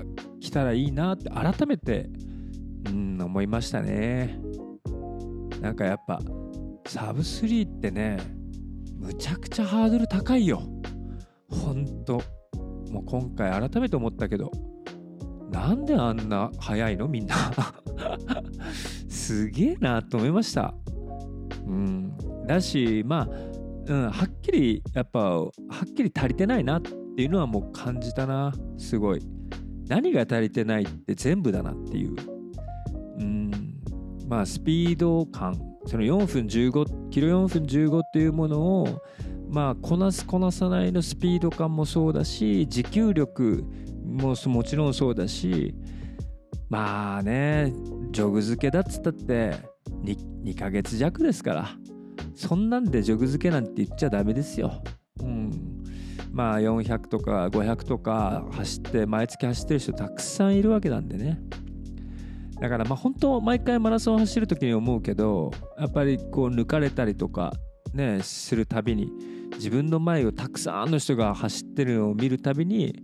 来たらいいなって改めて、うん、思いましたね。なんかやっぱサブ3ってねむちゃくちゃハードル高いよ。ほんと。もう今回改めて思ったけど。なんであんな早いの？みんな。すげえなと思いました。うん、だしまあ、うん、はっきりやっぱはっきり足りてないなっていうのはもう感じたな。すごい。何が足りてないって全部だなっていう。うんまあスピード感その4分15キロ4分15っていうものをまあこなすこなさないのスピード感もそうだし持久力ももちろんそうだしまあねジョグ漬けだっつったって 2, 2ヶ月弱ですからそんなんでジョグ漬けなんて言っちゃダメですよ。うん、まあ400とか500とか走って毎月走ってる人たくさんいるわけなんでね。だからまあ本当毎回マラソン走る時に思うけどやっぱりこう抜かれたりとかねするたびに自分の前をたくさんの人が走ってるのを見るたびに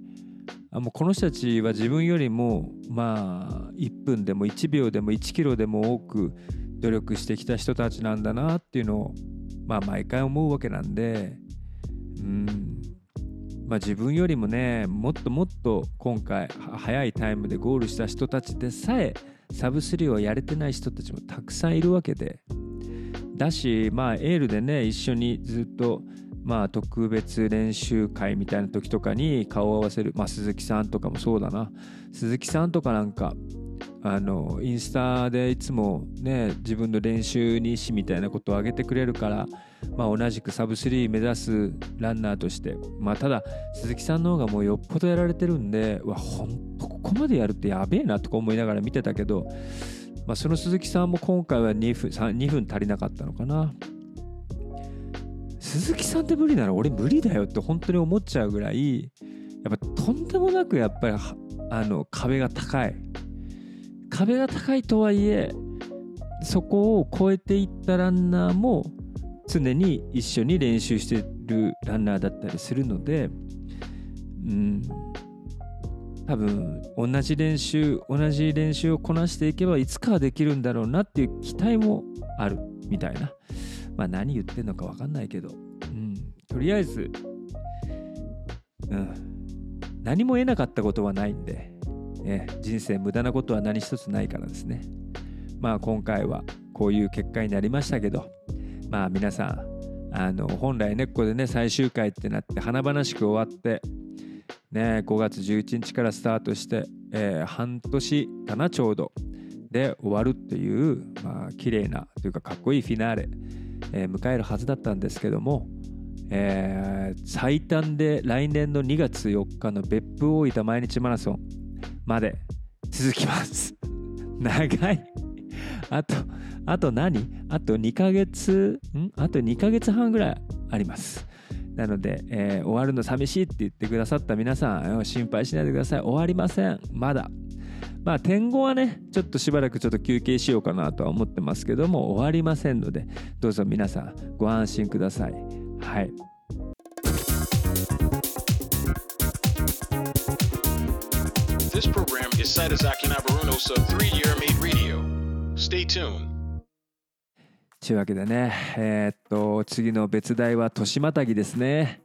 あもうこの人たちは自分よりもまあ1分でも1秒でも1キロでも多く努力してきた人たちなんだなっていうのをまあ毎回思うわけなんでうんまあ自分よりもねもっともっと今回早いタイムでゴールした人たちでさえサブ3をやれてない人たちもたくさんいるわけで。だしまあエールでね一緒にずっとまあ特別練習会みたいな時とかに顔を合わせる、まあ、鈴木さんとかもそうだな。鈴木さんとかなんかあのインスタでいつもね自分の練習日誌みたいなことを上げてくれるから、まあ、同じくサブ3目指すランナーとして、まあ、ただ鈴木さんの方がもうよっぽどやられてるんでわほんとここまでやるってやべえなとか思いながら見てたけど、まあ、その鈴木さんも今回は2分 ,2 分足りなかったのかな。鈴木さんって無理なら俺無理だよって本当に思っちゃうぐらいやっぱとんでもなくやっぱりあの壁が高い。壁が高いとはいえそこを超えていったランナーも常に一緒に練習してるランナーだったりするのでうん。多分同じ練習同じ練習をこなしていけばいつかはできるんだろうなっていう期待もあるみたいな。まあ何言ってんのか分かんないけど、うん、とりあえず、うん、何も得なかったことはないんで、ね、人生無駄なことは何一つないからですね。まあ今回はこういう結果になりましたけど、まあ皆さん、あの本来ね、ここでね、最終回ってなって華々しく終わって、ね、5月11日からスタートして、えー、半年かな、ちょうど。で終わるっていう、まあ綺麗なというかかっこいいフィナーレ。えー、迎えるはずだったんですけども、えー、最短で来年の2月4日の別府大分毎日マラソンまで続きます長いあとあと何？あと2ヶ月？ん？あと2ヶ月半ぐらいあります。なので、えー終わるの寂しいって言ってくださった皆さん心配しないでください。終わりません。まだ。まあ天後はねちょっとしばらくちょっと休憩しようかなとは思ってますけども終わりませんのでどうぞ皆さんご安心ください。はい。This program is Saitazaki Nabaruno Sub 3 Year Made Radio. Stay tuned. というわけでね。えーっと次の別題は年またぎですね。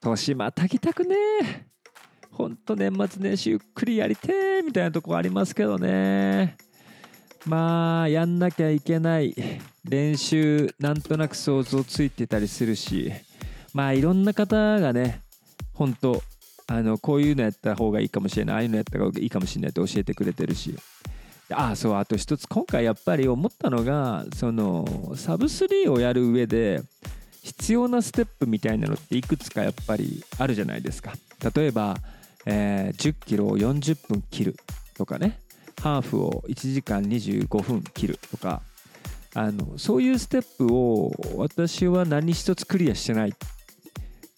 年またぎたくね。ほんと年末年始ゆっくりやりてーみたいなとこありますけどね。まあやんなきゃいけない。練習なんとなく想像ついてたりするし。まあいろんな方がね本当あのこういうのやった方がいいかもしれない。ああいうのやった方がいいかもしれないって教えてくれてるし。ああそうあと一つ今回やっぱり思ったのがそのサブ3をやる上で必要なステップみたいなのっていくつかやっぱりあるじゃないですか。例えば、えー10キロを40分切るとかね。ハーフを1時間25分切るとか。あのそういうステップを私は何一つクリアしてない。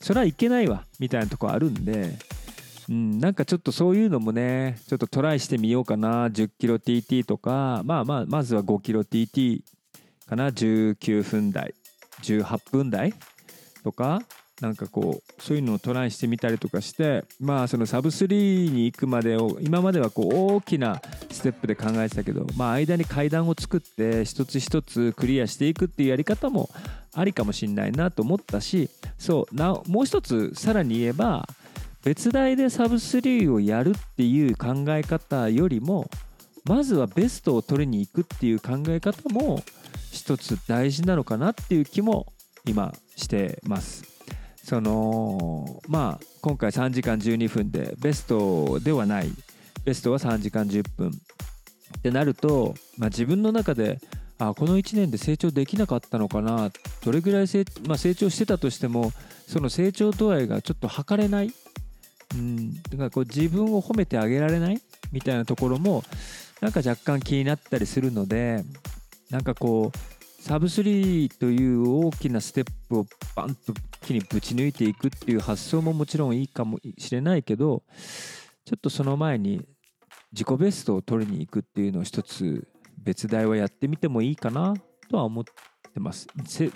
それはいけないわみたいなとこあるんでうん、なんかちょっとそういうのもねちょっとトライしてみようかな。10キロ TT とか。まあまあまずは5キロ TT かな。19分台18分台とか。なんかこうそういうのをトライしてみたりとかして。まあそのサブ3に行くまでを今まではこう大きなステップで考えてたけどまあ間に階段を作って一つ一つクリアしていくっていうやり方もありかもしんないなと思ったし。そうなもう一つさらに言えば別題でサブ3をやるっていう考え方よりもまずはベストを取りに行くっていう考え方も一つ大事なのかなっていう気も今してます。そのまあ今回3時間12分でベストではない。ベストは3時間10分。ってなると、まあ、自分の中であこの1年で成長できなかったのかな。どれぐらい成,、まあ、成長してたとしてもその成長度合いがちょっと測れない。うん、だからこう自分を褒めてあげられないみたいなところもなんか若干気になったりするのでなんかこうサブ3という大きなステップをバンと一気にぶち抜いていくっていう発想ももちろんいいかもしれないけどちょっとその前に自己ベストを取りに行くっていうのを一つ別題はやってみてもいいかなとは思ってます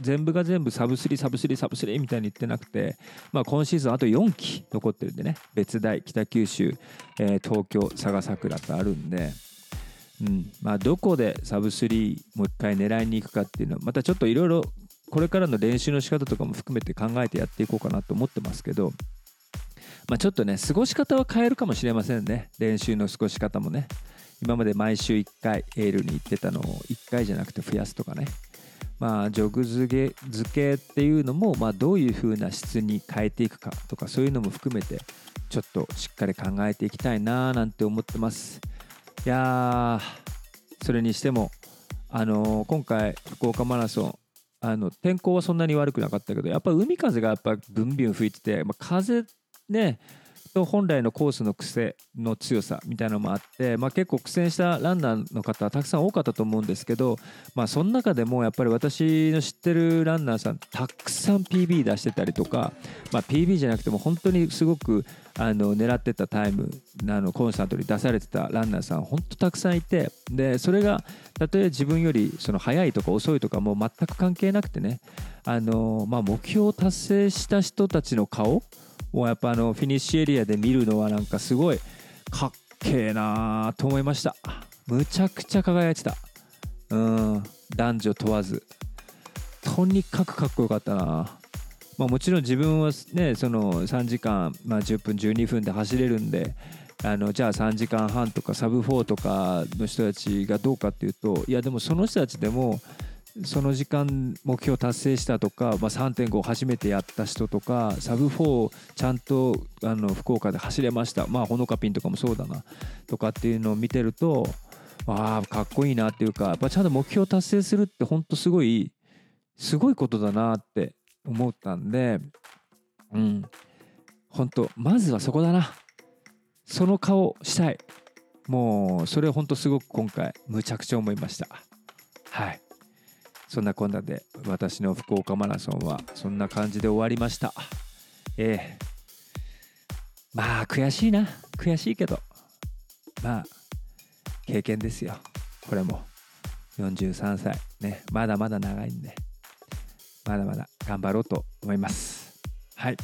全部が全部サブ3サブ3サブ3みたいに言ってなくてまあ、今シーズンあと4期残ってるんでね。別大北九州、えー東京佐賀桜とあるんで、うん。まあ、どこでサブ3もう一回狙いに行くかっていうのはまたちょっといろいろこれからの練習の仕方とかも含めて考えてやっていこうかなと思ってますけど、まあ、ちょっとね過ごし方は変えるかもしれませんね。練習の過ごし方もね。今まで毎週1回エールに行ってたのを1回じゃなくて増やすとかね。まあ、ジョグ漬け漬けっていうのも、まあ、どういう風な質に変えていくかとかそういうのも含めてちょっとしっかり考えていきたいななんて思ってます。いやーそれにしても、あのー今回福岡マラソンあの天候はそんなに悪くなかったけどやっぱ海風がやっぱブンビュン吹いてて、まあ、風ねと本来のコースの癖の強さみたいなのもあって、まあ、結構苦戦したランナーの方はたくさん多かったと思うんですけど、まあ、その中でもやっぱり私の知ってるランナーさんたくさん PB 出してたりとか、まあ、PB じゃなくても本当にすごくあの狙ってたタイムあのコンスタントに出されてたランナーさん本当たくさんいてでそれがたとえ自分よりその速いとか遅いとかもう全く関係なくてねあの、まあ、目標を達成した人たちの顔をやっぱあのフィニッシュエリアで見るのはなんかすごいかっけえなと思いました。むちゃくちゃ輝いてた。うん。男女問わず。とにかくかっこよかったなまあもちろん自分はねその3時間、まあ、10分12分で走れるんであのじゃあ3時間半とかサブ4とかの人たちがどうかっていうといやでもその人たちでもその時間目標達成したとか、まあ、3.5初めてやった人とかサブ4ちゃんとあの福岡で走れました。まあほのかピンとかもそうだな。とかっていうのを見てるとああかっこいいなっていうかやっぱちゃんと目標達成するって本当すごいすごいことだなって思ったんでうん。本当まずはそこだな。その顔したい。もうそれ本当すごく今回むちゃくちゃ思いました。はい。そんなこんなで私の福岡マラソンはそんな感じで終わりました。ええ。まあ悔しいな。悔しいけど。まあ経験ですよ。これも。43歳。ね。まだまだ長いんで。まだまだ頑張ろうと思います。はい。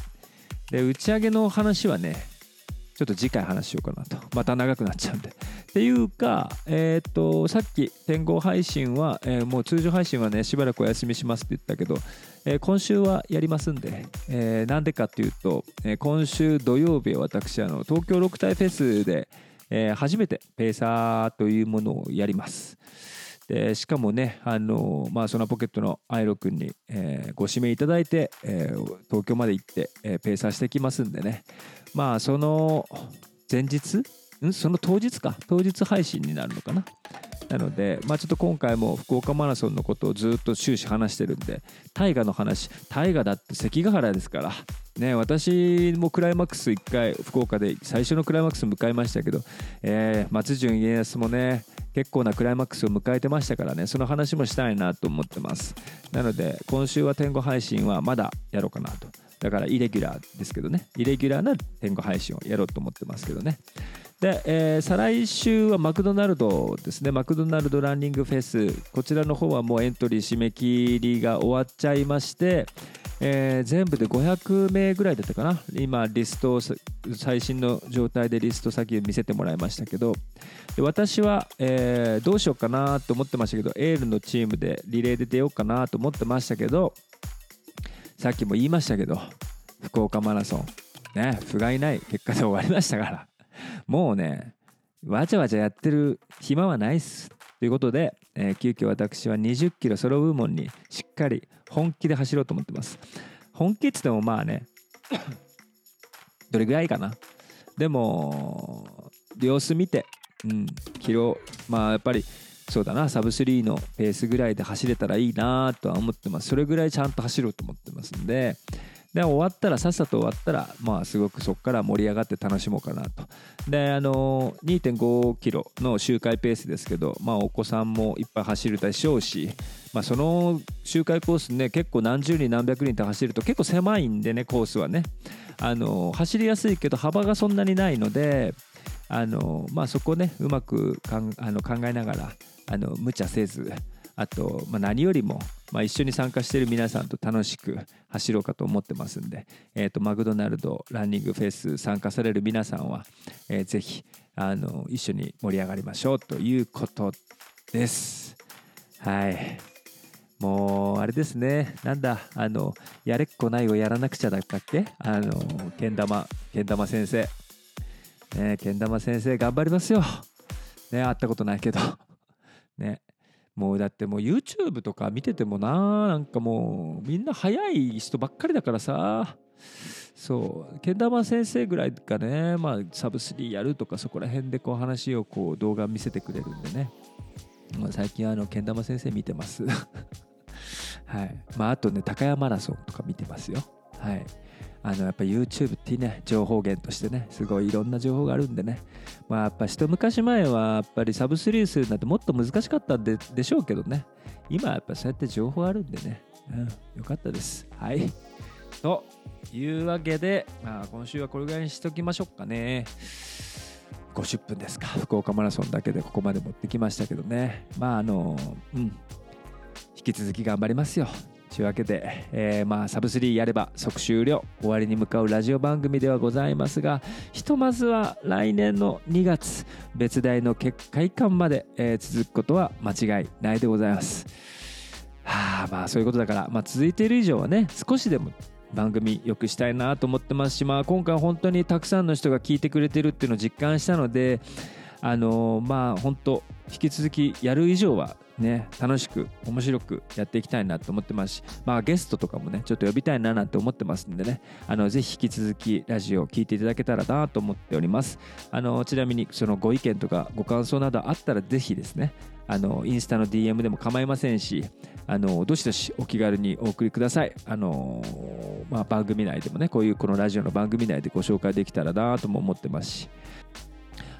で打ち上げの話はねちょっと次回話しようかなと。また長くなっちゃうんで。っていうか、えっ、とさっき天候配信は、えー、もう通常配信はねしばらくお休みしますって言ったけど、えー、今週はやりますんで、えー、なんでかっていうと、え今週土曜日私あの東京六体フェスで、え初めてペーサーというものをやります。でしかもね、あのまあ、そのポケットのアイロ君に、えー、ご指名いただいて、えー、東京まで行って、えー、ペーサーしてきますんでね、まあ、その前日？ん？その当日か？当日配信になるのかな？なので、まあ、ちょっと今回も福岡マラソンのことをずっと終始話してるんで大河の話大河だって関ヶ原ですからね私もクライマックス1回福岡で最初のクライマックス迎えましたけど、えー、松潤家康もね結構なクライマックスを迎えてましたからねその話もしたいなと思ってます。なので今週は天狗配信はまだやろうかなと。だからイレギュラーですけどね。イレギュラーな天狗配信をやろうと思ってますけどね。で、えー、再来週はマクドナルドですね。マクドナルドランニングフェス。こちらの方はもうエントリー締め切りが終わっちゃいまして、えー、全部で500名ぐらいだったかな。今リスト最新の状態でリスト先見せてもらいましたけど。私は、えー、どうしようかなと思ってましたけどエールのチームでリレーで出ようかなと思ってましたけどさっきも言いましたけど福岡マラソンね不甲斐ない結果で終わりましたからもうね、わちゃわちゃやってる暇はないっす。ということで、えー、急遽私は20キロソロ部門にしっかり本気で走ろうと思ってます。本気っつってもまあね、どれぐらいかな。でも、様子見て、うん、キロ、まあやっぱり、そうだな、サブ3のペースぐらいで走れたらいいなとは思ってます。それぐらいちゃんと走ろうと思ってますんで、で終わったらさっさと終わったらまあすごくそこから盛り上がって楽しもうかなと。であの2.5キロの周回ペースですけどまあお子さんもいっぱい走るでしょうしまあその周回コースね結構何十人何百人と走ると結構狭いんでねコースはね。あの走りやすいけど幅がそんなにないのであのまあそこねうまくかんあの考えながらあの無茶せずあと、まあ、何よりも、まあ、一緒に参加している皆さんと楽しく走ろうかと思ってますんで、えーと、マクドナルドランニングフェス参加される皆さんは、えー、ぜひあの一緒に盛り上がりましょうということです。はいもうあれですね、なんだ、あの、やれっこないをやらなくちゃだったっけ？あの、けん玉、けん玉先生。ねけん玉先生頑張りますよ。ね会ったことないけど。ね。もうだってもう YouTube とか見ててもななんかもうみんな早い人ばっかりだからさ。そう。けん玉先生ぐらいがねまあサブ3やるとかそこら辺でこう話をこう動画見せてくれるんでね、まあ、最近あのけん玉先生見てます。はい。まああとね高山マラソンとか見てますよ。はい。あのやっぱ YouTube ってね情報源としてねすごいいろんな情報があるんでね。まあやっぱ一昔前はやっぱりサブスリーするなんてもっと難しかったんででしょうけどね。今やっぱそうやって情報あるんでね、うん、よかったです。はい。というわけで、まあ、今週はこれぐらいにしときましょうかね。50分ですか。福岡マラソンだけでここまで持ってきましたけどね。まああのうん。引き続き頑張りますよ。というわけで、えー、まあサブ3やれば即終了終わりに向かうラジオ番組ではございますがひとまずは来年の2月別大の結界感まで、えー、続くことは間違いないでございます。はあまあそういうことだから、まあ、続いている以上はね少しでも番組よくしたいなと思ってますし、まあ、今回本当にたくさんの人が聞いてくれてるっていうのを実感したのであのー、まあ本当引き続きやる以上はね、楽しく面白くやっていきたいなと思ってますし、まあ、ゲストとかもねちょっと呼びたいななんて思ってますんでねあのぜひ引き続きラジオを聴いていただけたらなと思っております。あのちなみにそのご意見とかご感想などあったらぜひですねあのインスタの DM でも構いませんしあのどしどしお気軽にお送りください。あの、まあ、番組内でもねこういうこのラジオの番組内でご紹介できたらなとも思ってますし。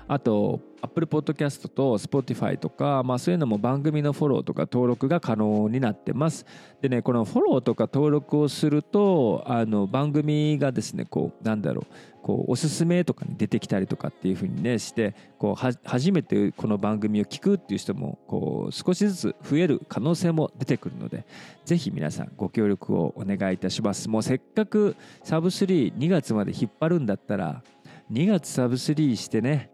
あと Apple Podcast と Spotify とか、まあ、そういうのも番組のフォローとか登録が可能になってます。でねこのフォローとか登録をするとあの番組がですねこうなんだろうこうおすすめとかに出てきたりとかっていう風にねしてこう初めてこの番組を聞くっていう人もこう少しずつ増える可能性も出てくるのでぜひ皆さんご協力をお願いいたします。もうせっかくサブ32月まで引っ張るんだったら2月サブ3してね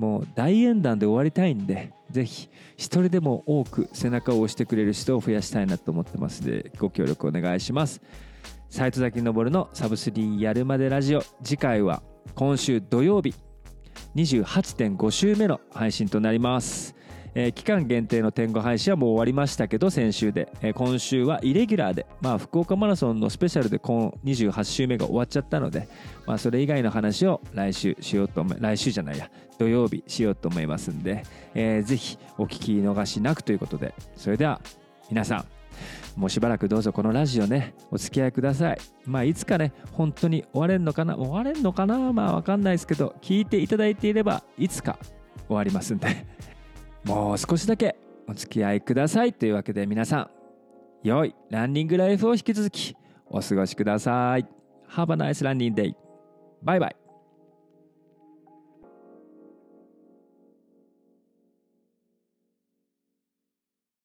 もう大演談で終わりたいんでぜひ一人でも多く背中を押してくれる人を増やしたいなと思ってますのでご協力お願いします。斉藤崎昇のサブ3やるまでラジオ。次回は今週土曜日28.5週目の配信となります。えー、期間限定の天狗配信はもう終わりましたけど先週で、えー、今週はイレギュラーで、まあ、福岡マラソンのスペシャルで今28週目が終わっちゃったので、まあ、それ以外の話を来週しようと思来週じゃないや。土曜日しようと思いますんで、えー、ぜひお聞き逃しなくということで。それでは皆さんもうしばらくどうぞこのラジオねお付き合いください。まあいつかね本当に終われんのかな？終われんのかな？まあわかんないですけど聞いていただいていればいつか終わりますんで。もう少しだけお付き合いください。というわけで皆さん良いランニングライフを引き続きお過ごしください。Have a nice running day バイバイ。